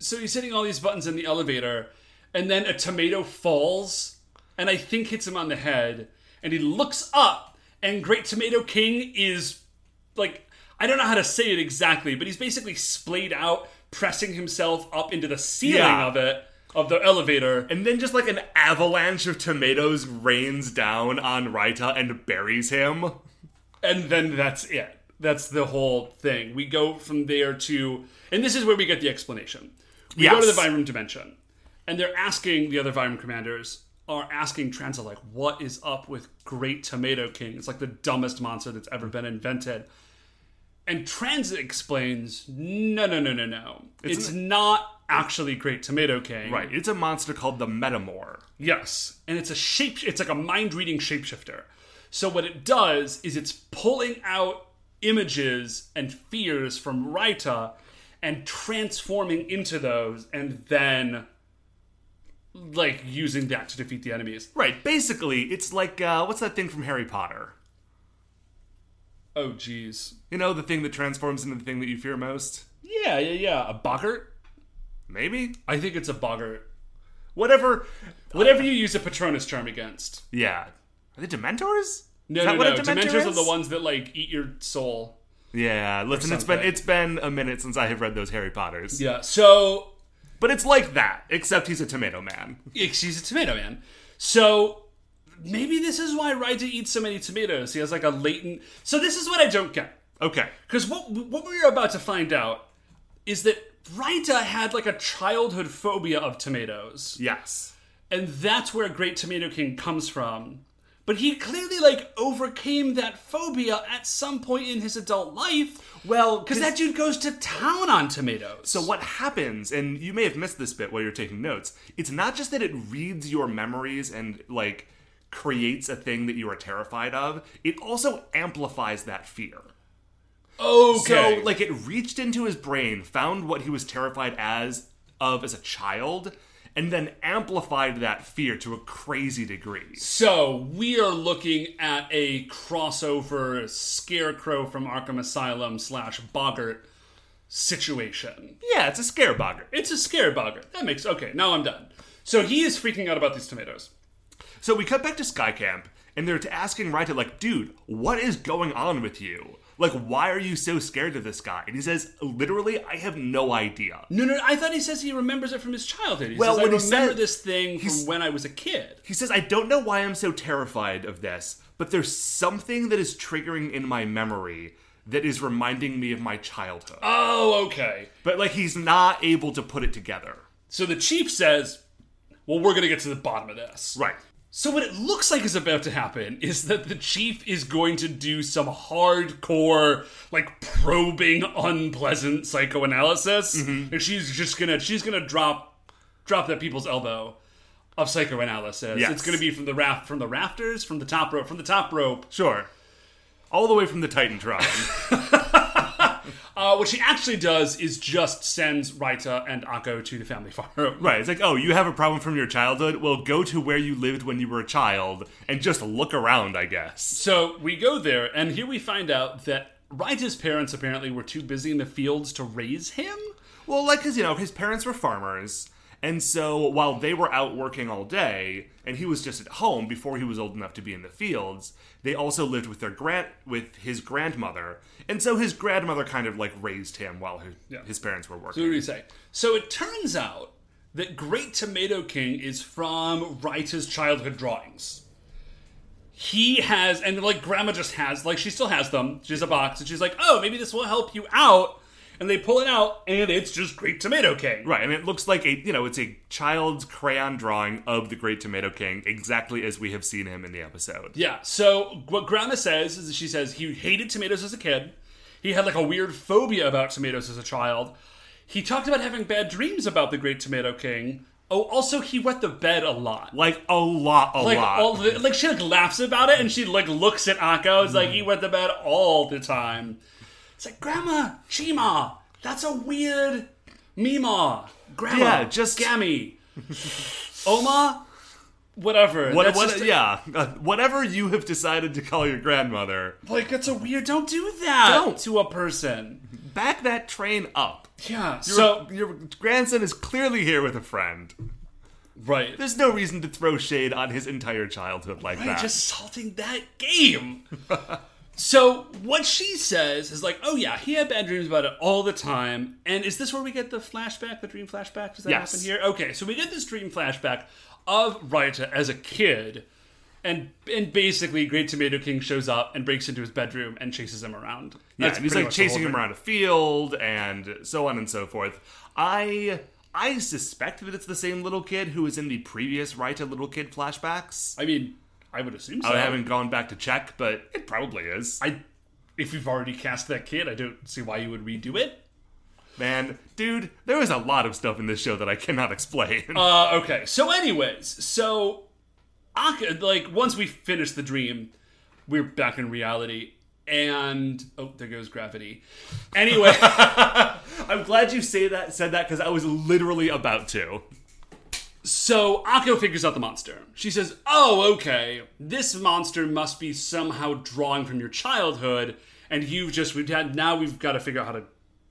So he's hitting all these buttons in the elevator, and then a tomato falls, and I think hits him on the head. And he looks up, and Great Tomato King is like I don't know how to say it exactly, but he's basically splayed out, pressing himself up into the ceiling Yeah. of it of the elevator. and then just like an avalanche of tomatoes rains down on Raita and buries him. and then that's it. That's the whole thing. We go from there to, and this is where we get the explanation. We go to the Yes. Vyram dimension, and they're asking the other Vyram commanders are asking Tranza like, "What is up with Great Tomato King? It's like the dumbest monster that's ever been invented." And Tranza explains, "No, no, no, no, no. It's, not actually Great Tomato King. Right. It's a monster called the Metamor. Yes, and it's a shape. It's like a mind reading shapeshifter. So what it does is it's pulling out images and fears from Raita and transforming into those, and then like using that to defeat the enemies. Right. Basically, it's like uh, what's that thing from Harry Potter? Oh, jeez. You know, the thing that transforms into the thing that you fear most. Yeah, yeah, yeah. A boggart. Maybe. I think it's a boggart. Whatever. Whatever you use a Patronus charm against. Yeah. Are they Dementors? No, Is no, no. Dementor Dementors are the ones that like eat your soul. Yeah, listen, it's been it's been a minute since I have read those Harry Potters. Yeah. So But it's like that, except he's a tomato man. He's a tomato man. So maybe this is why Raita eats so many tomatoes. He has like a latent. So this is what I don't get. Okay. Because what what we're about to find out is that Raita had like a childhood phobia of tomatoes, Yes. and that's where Great Tomato King comes from. But he clearly like overcame that phobia at some point in his adult life. Well, Because that dude goes to town on tomatoes. So what happens, and you may have missed this bit while you're taking notes, it's not just that it reads your memories and like creates a thing that you are terrified of, it also amplifies that fear. okay, So like it reached into his brain, found what he was terrified as of as a child, and then amplified that fear to a crazy degree. So we are looking at a crossover Scarecrow from Arkham Asylum slash Boggart situation. Yeah, it's a scare boggart. It's a scare Boggart. That makes okay. Now I'm done. So he is freaking out about these tomatoes. So we cut back to Sky Camp, and they're asking Raita, like, dude, what is going on with you? Like, why are you so scared of this guy? And he says, literally, I have no idea. No, no. I thought he says he remembers it from his childhood. He Well, says, when I he remember said- this thing from when I was a kid. He says, I don't know why I'm so terrified of this, but there's something that is triggering in my memory that is reminding me of my childhood. Oh, okay. but, like, he's not able to put it together. So the chief says, "Well, we're going to get to the bottom of this." Right. So what it looks like is about to happen is that the chief is going to do some hardcore, like probing, unpleasant psychoanalysis, Mm-hmm. and she's just gonna she's gonna drop drop that people's elbow of psychoanalysis. Yes. It's gonna be from the raft from the rafters from the top rope from the top rope. Sure. All the way from the Titantron. [laughs] Uh, what she actually does is just sends Raita and Akko to the family [laughs] farm. right. It's like, oh, you have a problem from your childhood? Well, go to where you lived when you were a child and just look around, I guess. So we go there, and here we find out that Raita's parents apparently were too busy in the fields to raise him. Well, like, because, you know, his parents were farmers. And so while they were out working all day, and he was just at home before he was old enough to be in the fields, they also lived with their grand with his grandmother. And so his grandmother kind of like raised him while his, his parents were So working. what do you say? So it turns out that Great Tomato King is from Raita's childhood drawings. He has, and like Grandma just has, like she still has them. She has a box, and she's like, "Oh, maybe this will help you out." And they pull it out, and it's just Great Tomato King. Right, and it looks like a you know it's a child's crayon drawing of the Great Tomato King, exactly as we have seen him in the episode. Yeah. So what Grandma says is she says he hated tomatoes as a kid. He had like a weird phobia about tomatoes as a child. He talked about having bad dreams about the Great Tomato King. Oh, also he wet the bed a lot. Like a lot, a Like lot. the, like she like laughs about it and she like looks at Akko. It's like he wet the bed all the time. It's like Grandma Chima. That's a weird Mima. Grandma. Yeah, just- Gammy. [laughs] Oma, whatever. What, That's what, just yeah, uh, whatever you have decided to call your grandmother, Like that's a weird. Don't do that. Don't. to a person. back that train up. Yeah. Your, so your grandson is clearly here with a friend. right. There's no reason to throw shade on his entire childhood like Right, that. just salting that game. [laughs] so what she says is like, oh yeah, he had bad dreams about it all the time. And is this where we get the flashback, the dream flashback? Does that Yes. happen here? Okay, so we get this dream flashback of Raita as a kid. And, and basically, Great Tomato King shows up and breaks into his bedroom and chases him around. Yeah, and he's like much the whole chasing him around a field and so on and so forth. I I suspect that it's the same little kid who was in the previous Raita little kid flashbacks. I mean, I would assume so. I haven't gone back to check, but it probably is. I, if you've already cast that kid, I don't see why you would redo it. Man, dude, there is a lot of stuff in this show that I cannot [laughs] explain. Uh, okay. So, anyways, so Akko, like once we finish the dream, we're back in reality, and oh, there goes gravity. Anyway, [laughs] [laughs] I'm glad you say that said that because I was literally about to. So Akko figures out the monster. She says, "Oh, okay. This monster must be somehow drawing from your childhood, and you've just we've had now we've got to figure out how to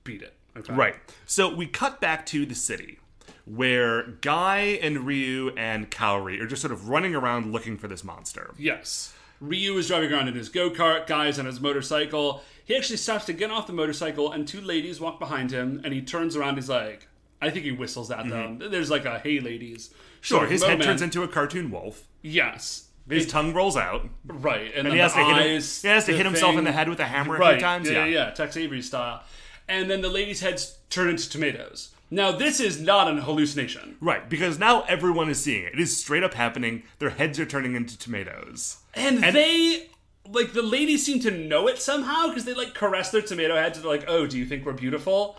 beat it." Okay. Right. So we cut back to the city where Guy and Ryu and Kaori are just sort of running around looking for this monster. Yes. Ryu is driving around in his go kart, Guy's on his motorcycle. He actually stops to get off the motorcycle, and two ladies walk behind him, and he turns around. He's like, I think he whistles at them. Mm-hmm. There's like a hey, ladies. Sure, his head turns into a cartoon wolf. Yes. His tongue rolls out. Right. And, And then he has the to hit, him, he has to hit himself in the head with a hammer a Right. few times. Yeah, yeah, Tex Avery style. And then the ladies' heads turn into tomatoes. Now, this is not an hallucination. Right, because now everyone is seeing it. It is straight up happening. Their heads are turning into tomatoes. And, they, like, the ladies seem to know it somehow because they, like, caress their tomato heads. They're like, oh, do you think we're beautiful?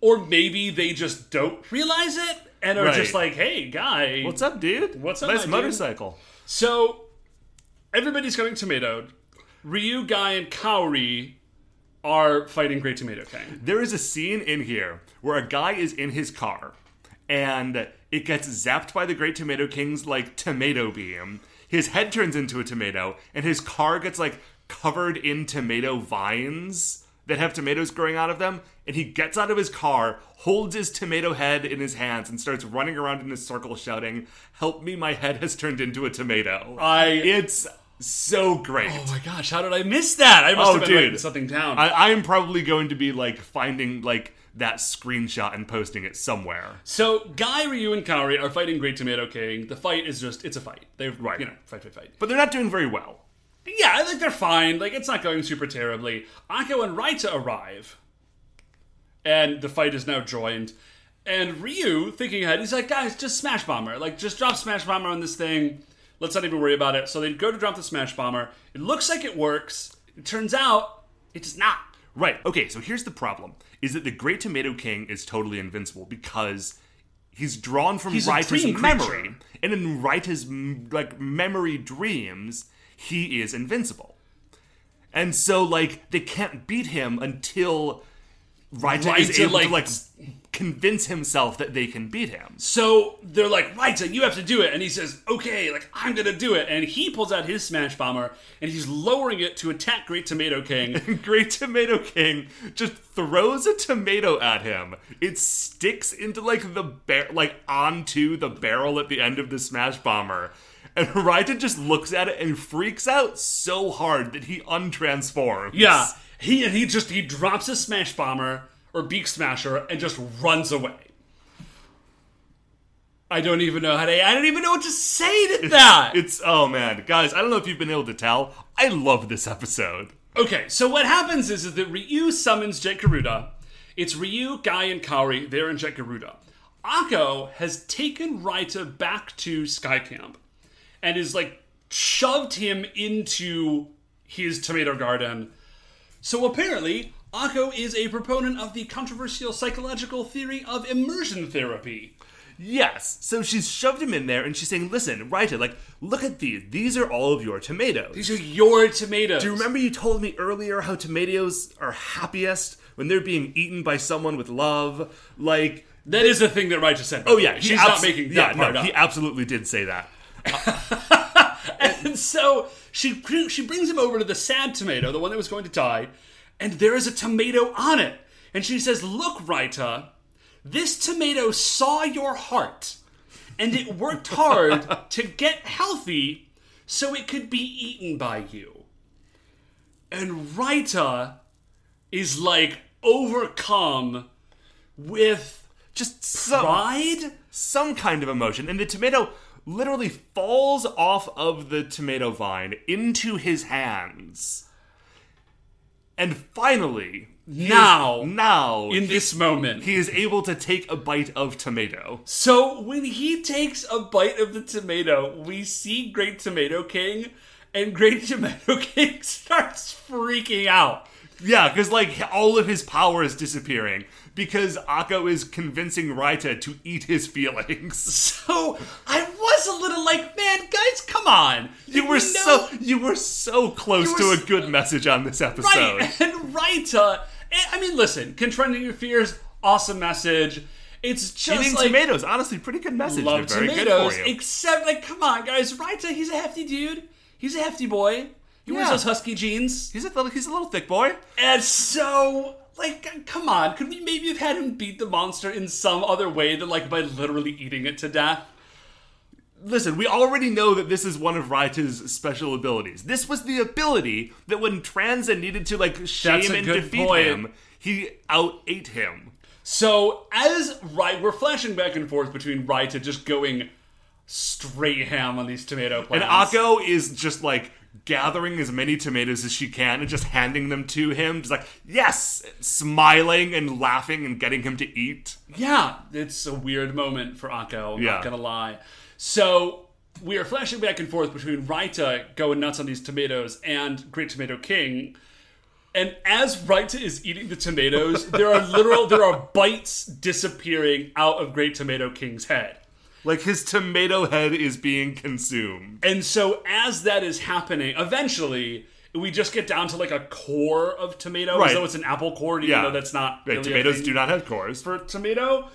Or maybe they just don't realize it and are Right. just like, hey, guy. What's up, dude? What's up, Nice my dude? motorcycle. So, everybody's getting tomatoed. Ryu, Guy, and Kaori are fighting Great Tomato King. There is a scene in here where a guy is in his car and it gets zapped by the Great Tomato King's like tomato beam. His head turns into a tomato and his car gets like covered in tomato vines that have tomatoes growing out of them. And he gets out of his car, holds his tomato head in his hands, and starts running around in a circle shouting, Help me, my head has turned into a tomato. I. it's so great. oh my gosh, how did I miss that? I must Oh, have been dude. writing something down. I, I am probably going to be like finding like that screenshot and posting it somewhere. So Guy, Ryu, and Kaori are fighting Great Tomato King. The fight is just it's a fight. They're Right. you know, fight, fight, fight. But they're not doing very well. Yeah, I think they're fine. Like it's not going super terribly. Akko and Raita arrive. And the fight is now joined. And Ryu, thinking ahead, he's like, guys, just Smash Bomber. Like, just drop Smash Bomber on this thing. Let's not even worry about it. So they go to drop the Smash Bomber. It looks like it works. It turns out it does not. Right. Okay, so here's the problem is that the Great Tomato King is totally invincible because he's drawn from He's Raita's memory. And in Raita's like memory dreams, he is invincible. And so like they can't beat him until Raita is Raita, able like- to like convince himself that they can beat him. So they're like, Raita, you have to do it. And he says, okay, like, I'm going to do it. And he pulls out his Smash Bomber and he's lowering it to attack Great Tomato King. [laughs] Great Tomato King just throws a tomato at him. It sticks into like the bar- like onto the barrel at the end of the smash bomber. And Raita just looks at it and freaks out so hard that he untransforms. Yeah, he and he just he drops his smash bomber or beak smasher and just runs away. I don't even know how to. I don't even know what to say to that. It's oh man, guys, I don't know if you've been able to tell. I love this episode. okay, so what happens is, is that Ryu summons Jet Garuda. It's Ryu, Guy, and Kaori. They're in Jet Garuda. Akko has taken Raita back to Sky Camp and is like shoved him into his tomato garden. So apparently, Akko is a proponent of the controversial psychological theory of immersion therapy. Yes. So she's shoved him in there and she's saying, listen, Raita, like, look at these. These are all of your tomatoes. These are your tomatoes. Do you remember you told me earlier how tomatoes are happiest when they're being eaten by someone with love? Like, That is the thing that Raita said. Oh yeah, she's abs- not making yeah, that part no, up. He absolutely did say that. [laughs] [laughs] And so she she brings him over to the sad tomato, the one that was going to die, and there is a tomato on it. And she says, "Look, Raita, this tomato saw your heart, and it worked hard [laughs] to get healthy so it could be eaten by you." And Raita is like overcome with Just some pride. some kind of emotion, and the tomato literally falls off of the tomato vine into his hands. And finally, Now, now In this moment, he is able to take a bite of tomato. So when he takes a bite of the tomato, we see Great Tomato King, and Great [laughs] Tomato King starts freaking out. Yeah, because like all of his power is disappearing because Akko is convincing Raita to eat his feelings. [laughs] So I was a little like, man, guys, come on. You were know- so you were so close to a good message on this episode. right, [laughs] and Raita. and- I mean, listen, confronting your fears, awesome message. It's just Eating like tomatoes, honestly, pretty good message. love They're tomatoes, good for you. except like, come on, guys, Raita, he's a hefty dude. He's a hefty boy. He wears those husky jeans. He's a little, he's a little thick boy. And so, like, come on, could we maybe have had him beat the monster in some other way than like by literally eating it to death? Listen, we already know that this is one of Raita's special abilities. This was the ability that when Tranza needed to like shame and defeat point. him, he out ate him. So as right, we're flashing back and forth between Raita just going straight ham on these tomato plants. And. Akko is just like gathering as many tomatoes as she can and just handing them to him, just like, yes, smiling and laughing and getting him to eat. Yeah, it's a weird moment for Akko, I'm Yeah. not gonna lie. So we are flashing back and forth between Raita going nuts on these tomatoes and Great Tomato King. And as Raita is eating the tomatoes, there are literal there are bites disappearing out of Great Tomato King's head. Like his tomato head is being consumed. And so as that is happening, eventually we just get down to like a core of tomato, Right. as though it's an apple core, even Yeah. though that's not Right, really tomatoes do not have cores. for tomato.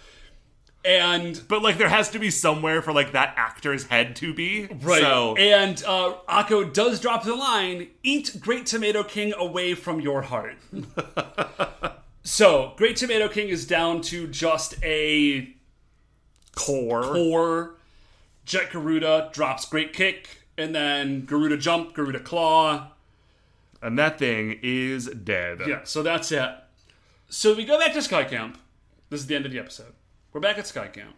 And But like there has to be somewhere for like that actor's head to be. Right. So And uh, Akko does drop the line Eat Great Tomato King away from your heart. [laughs] so, Great Tomato King is down to just a core. core. Jet Garuda drops Great Kick, and then Garuda Jump, Garuda Claw. And that thing is dead. Yeah, so that's it. So we go back to Sky Camp. This is the end of the episode. We're back at Sky Camp.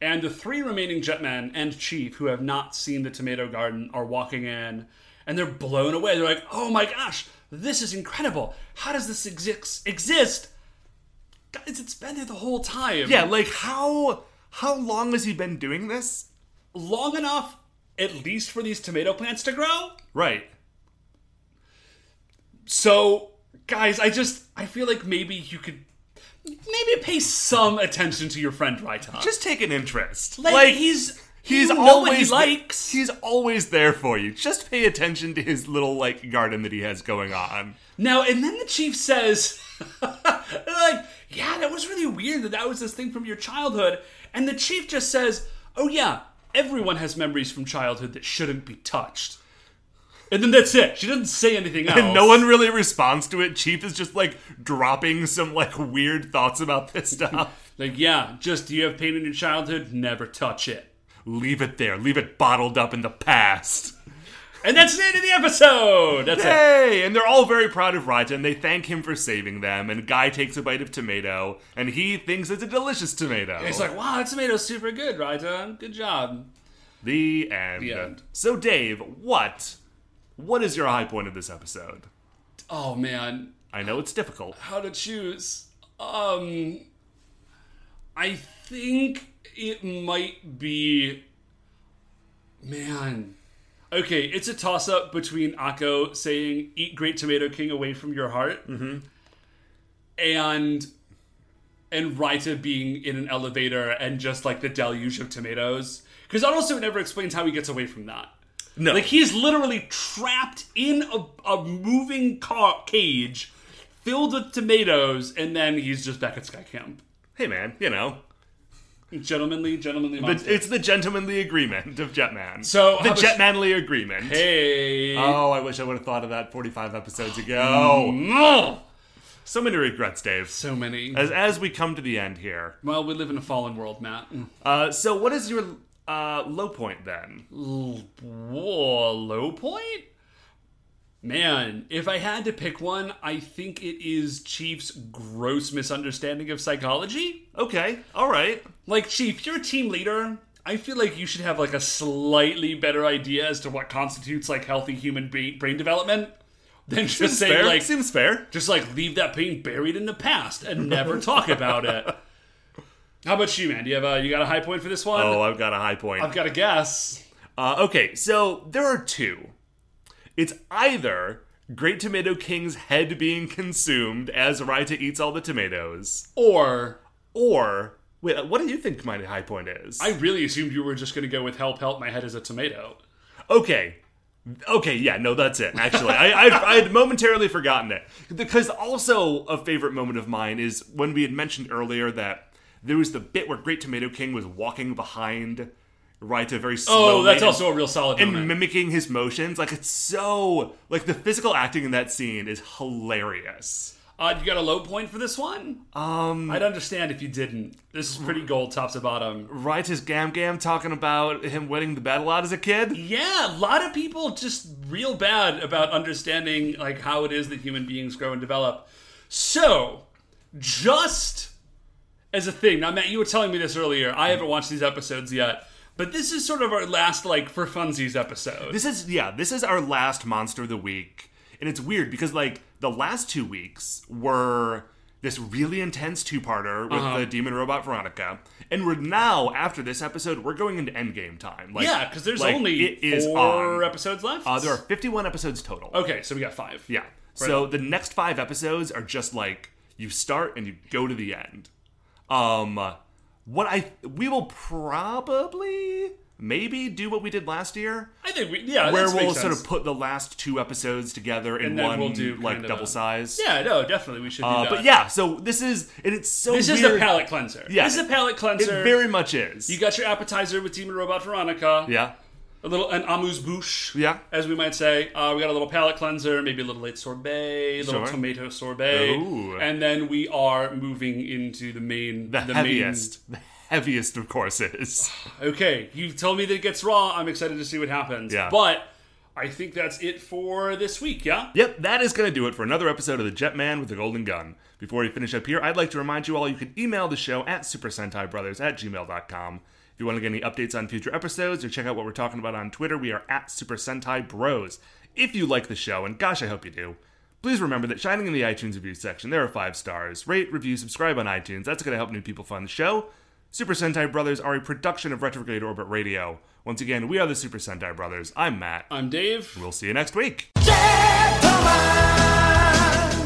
And the three remaining Jetmen and Chief who have not seen the Tomato Garden are walking in and they're blown away. They're like, oh my gosh, this is incredible. How does this exist? exist? Guys, it's been there the whole time. Yeah, like how how long has he been doing this? Long enough, at least for these tomato plants to grow. Right. So, guys, I just, I feel like maybe you could. Maybe pay some attention to your friend Raita. Just take an interest. Like, he's he's know always what he likes. he's always there for you. Just pay attention to his little like garden that he has going on. Now, and then the chief says, [laughs] like, yeah, that was really weird that that was this thing from your childhood. And the chief just says, oh, yeah, everyone has memories from childhood that shouldn't be touched. And then that's it. She doesn't say anything else. And no one really responds to it. Chief is just like dropping some like weird thoughts about this stuff. [laughs] Like, yeah, just do you have pain in your childhood? Never touch it. Leave it there. Leave it bottled up in the past. And that's the end of the episode. That's it. Hey! And they're all very proud of Raja and they thank him for saving them. And Guy takes a bite of tomato and he thinks it's a delicious tomato. He's like, wow, that tomato's super good, Raita. Good job. the end. The end. So Dave, what what is your high point of this episode? Oh, man. I know it's difficult. how to choose. Um, I think it might be. Man. Okay, it's a toss up between Akko saying, Eat Great Tomato King away from your heart, mm-hmm. and. And Raita being in an elevator and just like the deluge of tomatoes. Because also never explains how he gets away from that. No. Like he's literally trapped in a, a moving car cage filled with tomatoes, and then he's just back at Sky Camp. hey man, you know, Gentlemanly, gentlemanly But monster. it's the gentlemanly agreement of Jetman. So, the Jetmanly agreement. hey. Oh, I wish I would have thought of that 45 episodes ago. No. so many regrets, Dave. So many. As, as we come to the end here. Well, we live in a fallen world, Matt. Uh, so, what is your uh, low point then? Whoa, low point? Man, if I had to pick one, I think it is Chief's gross misunderstanding of psychology. Okay, all right. Like, Chief, you're a team leader. I feel like you should have like a slightly better idea as to what constitutes like healthy human brain development than just Seems saying fair. like Seems fair. just like leave that pain buried in the past and never talk about it. [laughs] How about you, man? Do you have a you got a high point for this one? Oh, I've got a high point. I've got a guess. Uh, okay, so there are two. It's either Great Tomato King's head being consumed as Raita eats all the tomatoes, Or or wait, uh, what do you think my high point is? I really assumed you were just going to go with help, help, my head is a tomato. okay, okay, yeah, no, that's it. Actually, I, I I had momentarily forgotten it because also a favorite moment of mine is when we had mentioned earlier that there was the bit where Great Tomato King was walking behind Raita very slowly. Oh, that's also a real solid and moment. mimicking his motions. Like it's so like the physical acting in that scene is hilarious. Uh, you got a low point for this one? Um, I'd understand if you didn't. This is pretty gold, top to bottom. Raita's Gam Gam talking about him winning the battle out as a kid. Yeah, a lot of people just real bad about understanding like how it is that human beings grow and develop. So, just as a thing, now Matt, you were telling me this earlier. I haven't watched these episodes yet, but this is sort of our last like for funsies episode. This is yeah, this is our last monster of the week, and it's weird because like the last two weeks were this really intense two-parter with Uh-huh. the demon robot Veronica, and we're now after this episode we're going into Endgame time. Like, yeah, because there's like, only it is four on. episodes left. Uh, there are 51 episodes total. okay, so we got five. Yeah. So the next five episodes are just like you start and you go to the end. Um, what I we will probably maybe do what we did last year, I think we yeah, where we'll sort of put the last two episodes together in one we'll do like double a- size. Yeah, no, definitely we should do Uh, that. but yeah, so this is and it's so this is a palate cleanser. Yeah. this is a palate It cleanser. very much is. you got your appetizer with Demon Robot Veronica. yeah. A little an amuse bouche. Yeah. as we might say. Uh, we got a little palate cleanser, maybe a little late sorbet, a little Sure. tomato sorbet, Ooh. and then we are moving into the main, The, heaviest. The heaviest of courses. Main. [sighs] Okay, you've told me that it gets raw. I'm excited to see what happens. Yeah. but I think that's it for this week. Yeah. Yep, that is going to do it for another episode of The Jetman with the Golden Gun. Before we finish up here, I'd like to remind you all you can email the show at supersentaibrothers at gmail.com. If you want to get any updates on future episodes or check out what we're talking about on Twitter, we are at Super Sentai Bros. If you like the show, and gosh, I hope you do, please remember that shining in the iTunes review section, there are five stars. Rate, review, subscribe on iTunes. That's going to help new people find the show. Super Sentai Brothers are a production of Retrograde Orbit Radio. Once again, we are the Super Sentai Brothers. I'm Matt. I'm Dave. We'll see you next week. Yeah!